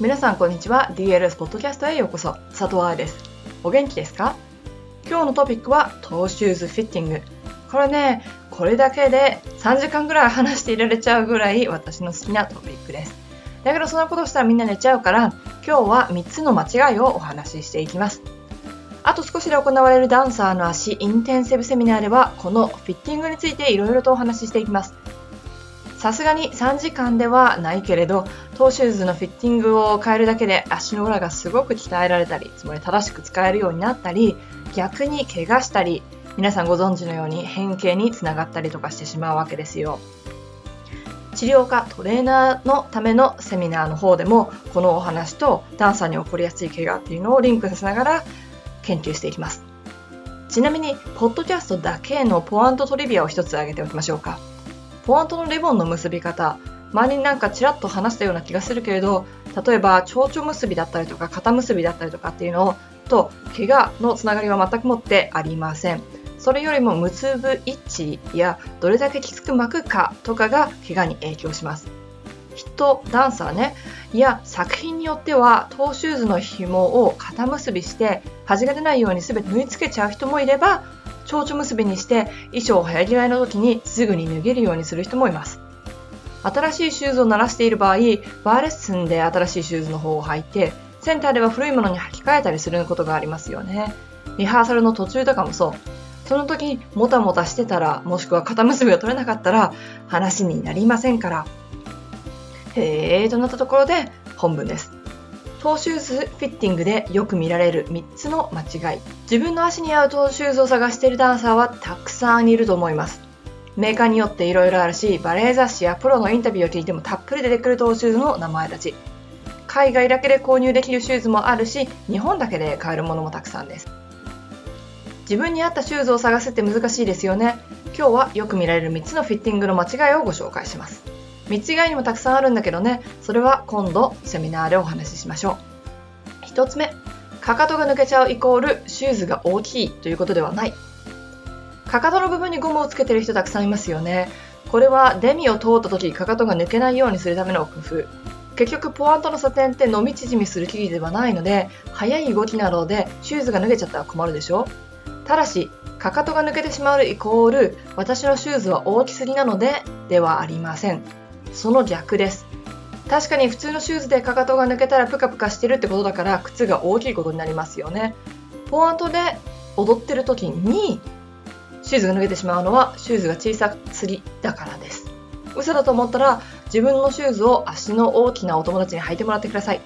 皆さんこんにちは。DLS ポッドキャストへようこそ。佐藤愛です。お元気ですか？今日のトピックはトーシューズフィッティング。これねこれだけで3時間ぐらい話していられちゃうぐらい私の好きなトピックです。だけどそんなことしたらみんな寝ちゃうから今日は3つの間違いをお話ししていきます。あと少しで行われるダンサーの足インテンシブセミナーではこのフィッティングについていろいろとお話ししていきます。さすがに3時間ではないけれど、トーシューズのフィッティングを変えるだけで足の裏がすごく鍛えられたり、つまり正しく使えるようになったり、逆に怪我したり、皆さんご存知のように変形につながったりとかしてしまうわけですよ。治療家トレーナーのためのセミナーの方でもこのお話とダンサーに起こりやすい怪我っていうのをリンクさせながら研究していきますちなみにポッドキャストだけのポアントトリビアを一つ挙げておきましょうかポアントのリボンの結び方。周りになんかちらっと話したような気がするけれど例えば蝶々結びだったりとか肩結びだったりとかっていうのと怪我のつながりは全くもってありません。それよりも結ぶ位置やどれだけきつく巻くかとかが怪我に影響します。人ダンサーね。いや作品によってはトーシューズの紐を肩結びして端が出ないように全て縫い付けちゃう人もいれば蝶々結びにして衣装を流行り替えの時にすぐに脱げるようにする人もいます。新しいシューズを鳴らしている場合、バーレッスンで新しいシューズの方を履いて、センターでは古いものに履き替えたりすることがありますよね。リハーサルの途中とかもそう。その時にもたもたしてたら、もしくは肩結びが取れなかったら話になりませんから。へーとなったところで本文です。トーシューズフィッティングでよく見られる3つの間違い。自分の足に合うトーシューズを探しているダンサーはたくさんいると思います。メーカーによって色々あるしバレエ雑誌やプロのインタビューを聞いてもたっぷり出てくるトーシューズの名前たち。海外だけで購入できるシューズもあるし日本だけで買えるものもたくさんです。自分に合ったシューズを探すって難しいですよね。今日はよく見られる3つのフィッティングの間違いをご紹介します。3つ以外にもたくさんあるんだけどね、それは今度セミナーでお話ししましょう。1つ目、かかとが抜けちゃうイコールシューズが大きいということではない。かかとの部分にゴムをつけてる人たくさんいますよね。これはデミを通った時かかとが抜けないようにするための工夫。結局ポワントのサテンって伸び縮みする生地ではないので速い動きなどでシューズが脱げちゃったら困るでしょただしかかとが抜けてしまうイコール私のシューズは大きすぎなのでではありませんその逆です。確かに普通のシューズでかかとが抜けたらプカプカしてるってことだから靴が大きいことになりますよね。ポアントで踊ってる時にシューズが脱げてしまうのはシューズが小さすぎだからです。嘘だと思ったら自分のシューズを足の大きなお友達に履いてもらってください。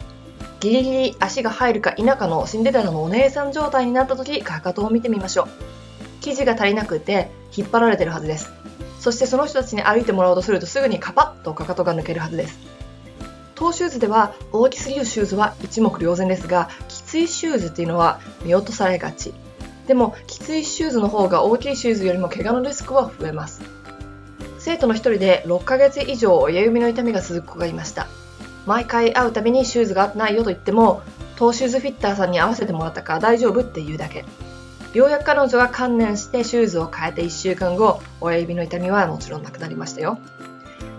ギリギリ足が入るか否かのシンデレラのお姉さん状態になった時かかとを見てみましょう。生地が足りなくて引っ張られてるはずです。そしてその人たちに歩いてもらおうとするとすぐにカパッとかかとが抜けるはずです。トーシューズでは大きすぎるシューズは一目瞭然ですが、きついシューズっていうのは見落とされがち。でも、きついシューズの方が大きいシューズよりも怪我のリスクは増えます。生徒の一人で6ヶ月以上親指の痛みが続く子がいました。毎回会うたびにシューズが合ってないよと言っても、トーシューズフィッターさんに合わせてもらったから大丈夫って言うだけ。ようやく彼女が観念してシューズを変えて1週間後、親指の痛みはもちろんなくなりましたよ。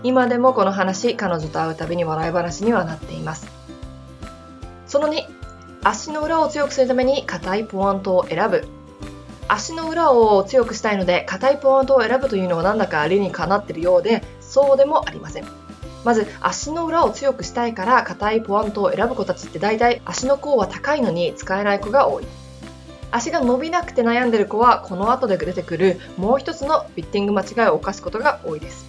今でもこの話、彼女と会うたびに笑い話にはなっています。その2、足の裏を強くするために硬いポワントを選ぶ。足の裏を強くしたいので硬いポワントを選ぶというのはなんだか理にかなっているようで、そうでもありません。まず足の裏を強くしたいから硬いポワントを選ぶ子たちって大体足の甲は高いのに使えない子が多い。足が伸びなくて悩んでる子はこの後で出てくるもう一つのフィッティング間違いを犯すことが多いです。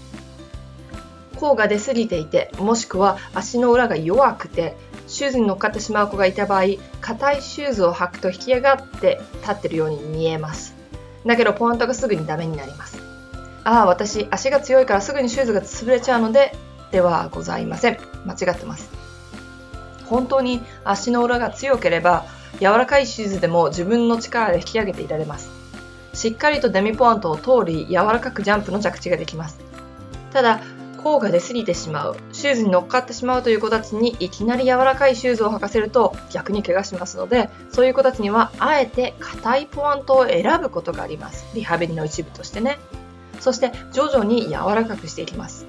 甲が出過ぎていてもしくは足の裏が弱くてシューズに乗っかってしまう子がいた場合硬いシューズを履くと引き上がって立ってるように見えます。だけどポイントがすぐにダメになります。ああ私足が強いからすぐにシューズが潰れちゃうのでではございません。間違ってます。本当に足の裏が強ければ柔らかいシューズでも自分の力で引き上げていられます。しっかりとデミポアントを通り柔らかくジャンプの着地ができます。ただ、甲が出過ぎてしまう、シューズに乗っかってしまうという子たちにいきなり柔らかいシューズを履かせると逆に怪我しますので、そういう子たちにはあえて硬いポアントを選ぶことがあります。リハビリの一部としてね。そして徐々に柔らかくしていきます。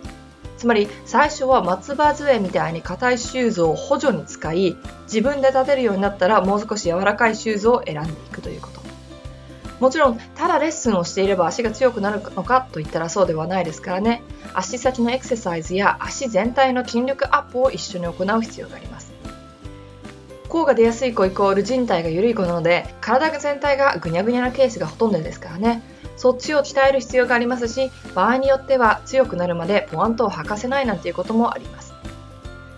つまり最初は松葉杖みたいに硬いシューズを補助に使い自分で立てるようになったらもう少し柔らかいシューズを選んでいくということ。もちろんただレッスンをしていれば足が強くなるのかといったらそうではないですからね。足先のエクササイズや足全体の筋力アップを一緒に行う必要があります。甲が出やすい子イコール人体が緩い子なので体全体がぐにゃぐにゃなケースがほとんどですからね。そっちを鍛える必要がありますし場合によっては強くなるまでポワントを履かせないなんていうこともあります。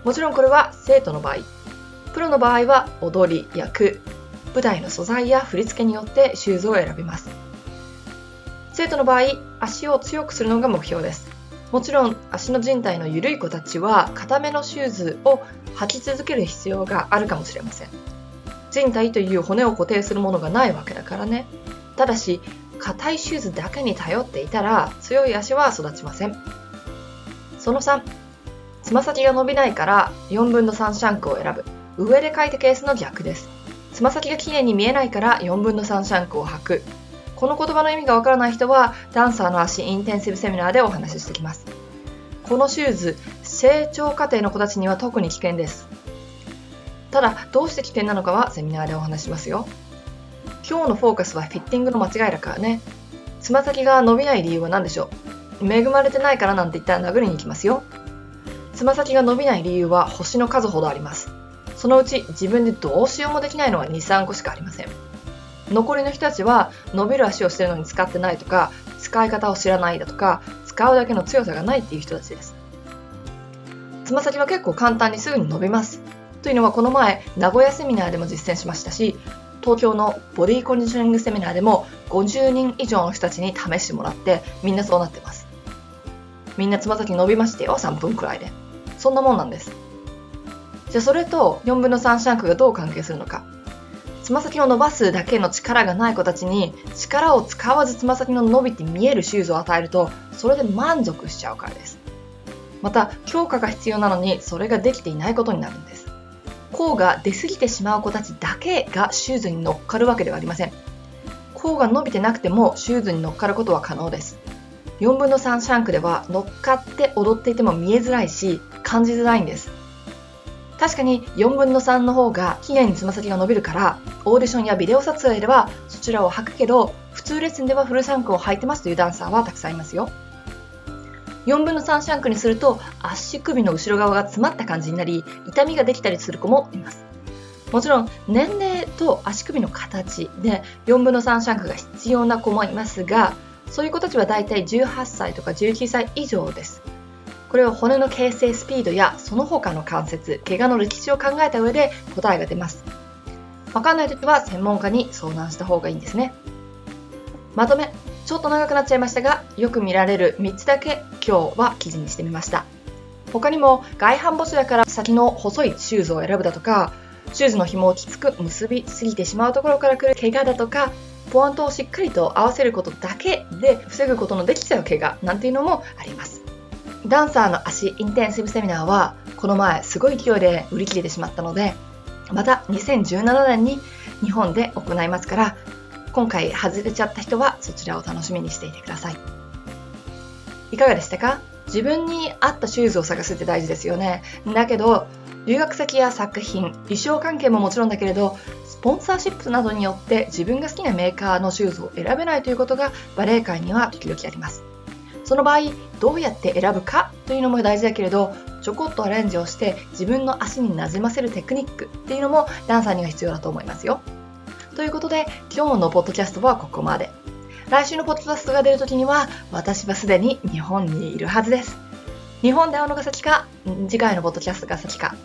もちろんこれは生徒の場合。プロの場合は踊り役。舞台の素材や振り付けによってシューズを選びます。生徒の場合足を強くするのが目標です。もちろん足の靭帯の緩い子たちは硬めのシューズを履き続ける必要があるかもしれません。人体という骨を固定するものがないわけだからね。ただし硬いシューズだけに頼っていたら強い足は育ちません。その3つま先が伸びないから4分の3シャンクを選ぶ。上で書いたケースの逆です。つま先がきれいに見えないから4分の3シャンクを履く。この言葉の意味がわからない人はダンサーの足インテンシブセミナーでお話ししてきます。このシューズ成長過程の子たちには特に危険です。ただどうして危険なのかはセミナーでお話しますよ。今日のフォーカスはフィッティングの間違いだからね。つま先が伸びない理由は何でしょう？恵まれてないからなんて言ったら殴りに行きますよ。つま先が伸びない理由は星の数ほどあります。そのうち自分でどうしようもできないのは2、3個しかありません。残りの人たちは伸びる足をしてるのに使ってないとか使い方を知らないだとか使うだけの強さがないっていう人たちです。つま先は結構簡単にすぐに伸びます。というのはこの前名古屋セミナーでも実践しましたし東京のボディコンディショニングセミナーでも50人以上の人たちに試してもらってみんなそうなってます。みんなつま先伸びましてよ3分くらいで。そんなもんなんです。じゃあそれと4分の3シャンクがどう関係するのか。つま先を伸ばすだけの力がない子たちに力を使わずつま先の伸びて見えるシューズを与えるとそれで満足しちゃうからです。また強化が必要なのにそれができていないことになるんです。甲が出過ぎてしまう子たちだけがシューズに乗っかるわけではありません。甲が伸びてなくてもシューズに乗っかることは可能です。4分の3シャンクでは乗っかって踊っていても見えづらいし感じづらいんです。確かに4分の3の方が綺麗につま先が伸びるからオーディションやビデオ撮影ではそちらを履くけど普通レッスンではフルシャンクを履いてますというダンサーはたくさんいますよ。4分の3シャンクにすると足首の後ろ側が詰まった感じになり痛みができたりする子もいますもちろん年齢と足首の形で4分の3シャンクが必要な子もいますがそういう子たちはだいたい18歳とか19歳以上ですこれは骨の形成スピードやその他の関節、怪我の歴史を考えた上で答えが出ます。わかんないときは専門家に相談した方がいいんですね。まとめ、ちょっと長くなっちゃいましたが、よく見られる3つだけ今日は記事にしてみました。他にも外反母趾だから先の細いシューズを選ぶだとか、シューズの紐をきつく結びすぎてしまうところから来る怪我だとか、ポワントをしっかりと合わせることだけで防ぐことのできちゃう怪我なんていうのもあります。ダンサーの足インテンシブセミナーはこの前すごい勢いで売り切れてしまったのでまた2017年に日本で行いますから今回外れちゃった人はそちらを楽しみにしていてください。いかがでしたか？自分に合ったシューズを探すって大事ですよね。だけど留学先や作品衣装関係ももちろんだけれどスポンサーシップなどによって自分が好きなメーカーのシューズを選べないということがバレエ界には時々あります。その場合どうやって選ぶか？というのも大事だけれどちょこっとアレンジをして自分の足になじませるテクニックっていうのもダンサーには必要だと思いますよ。ということで今日のポッドキャストはここまで。来週のポッドキャストが出るときには私はすでに日本にいるはずです。日本で会うのが先か次回のポッドキャストが先か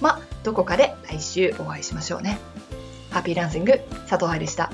まどこかで来週お会いしましょうね。ハッピーランシング佐藤愛でした。